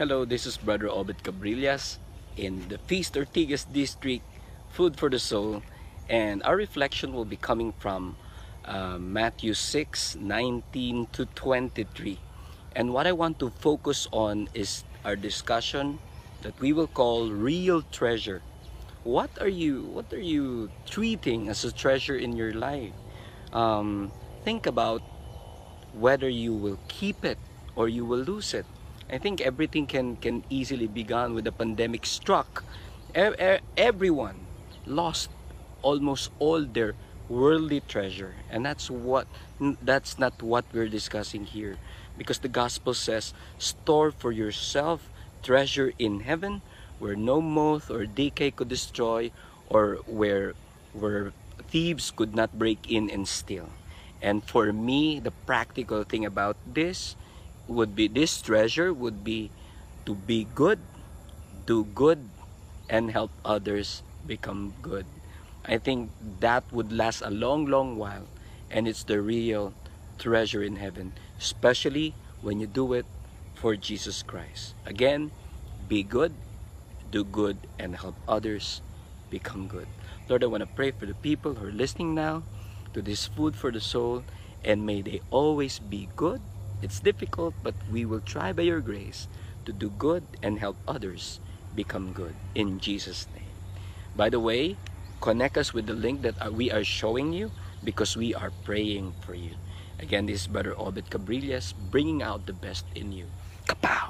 Hello, this is Brother Obet Cabrillas in the Feast Ortigas District, Food for the Soul, and our reflection will be coming from uh, Matthew 6 19 to 23. And what I want to focus on is our discussion that we will call real treasure. What are you what are you treating as a treasure in your life? Um, think about whether you will keep it or you will lose it. I think everything can can easily be gone with the pandemic struck. Everyone lost almost all their worldly treasure, and that's what that's not what we're discussing here, because the gospel says, "Store for yourself treasure in heaven, where no moth or decay could destroy, or where where thieves could not break in and steal." And for me, the practical thing about this would be this treasure would be to be good, do good, and help others become good. I think that would last a long, long while, and it's the real treasure in heaven, especially when you do it for Jesus Christ. Again, be good, do good, and help others become good. Lord, I want to pray for the people who are listening now to this food for the soul, and may they always be good it's difficult, but we will try by your grace to do good and help others become good in Jesus' name. By the way, connect us with the link that uh, we are showing you because we are praying for you. Again, this is Brother Obet Cabrillas bringing out the best in you. Kapow!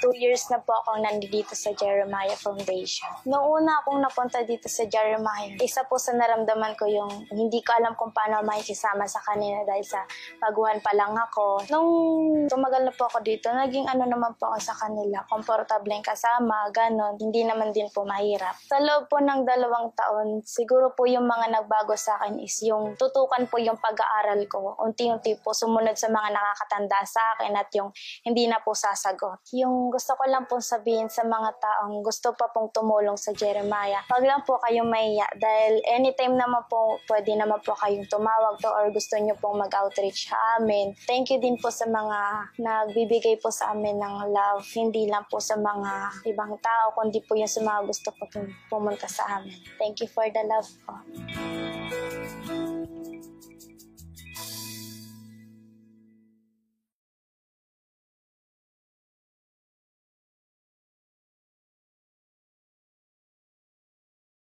two years na po akong nandito sa Jeremiah Foundation. Noong una akong napunta dito sa Jeremiah, isa po sa naramdaman ko yung hindi ko alam kung paano makikisama sa kanila dahil sa baguhan pa lang ako. Nung tumagal na po ako dito, naging ano naman po ako sa kanila, komportable kasama, ganon, hindi naman din po mahirap. Sa loob po ng dalawang taon, siguro po yung mga nagbago sa akin is yung tutukan po yung pag-aaral ko. Unti-unti po sumunod sa mga nakakatanda sa akin at yung hindi na po sasagot. Yung gusto ko lang pong sabihin sa mga taong gusto pa pong tumulong sa Jeremiah, wag lang po kayong mahiya dahil anytime naman po pwede naman po kayong tumawag to or gusto nyo pong mag-outreach sa amin. Thank you din po sa mga nagbibigay po sa amin ng love, hindi lang po sa mga ibang tao, kundi po yung sa mga gusto po pumunta sa amin. Thank you for the love po.